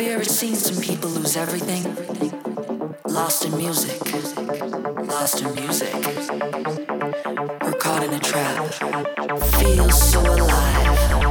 Javier, it seems some people lose everything. Lost in music. Lost in music. We're caught in a trap. Feels so alive.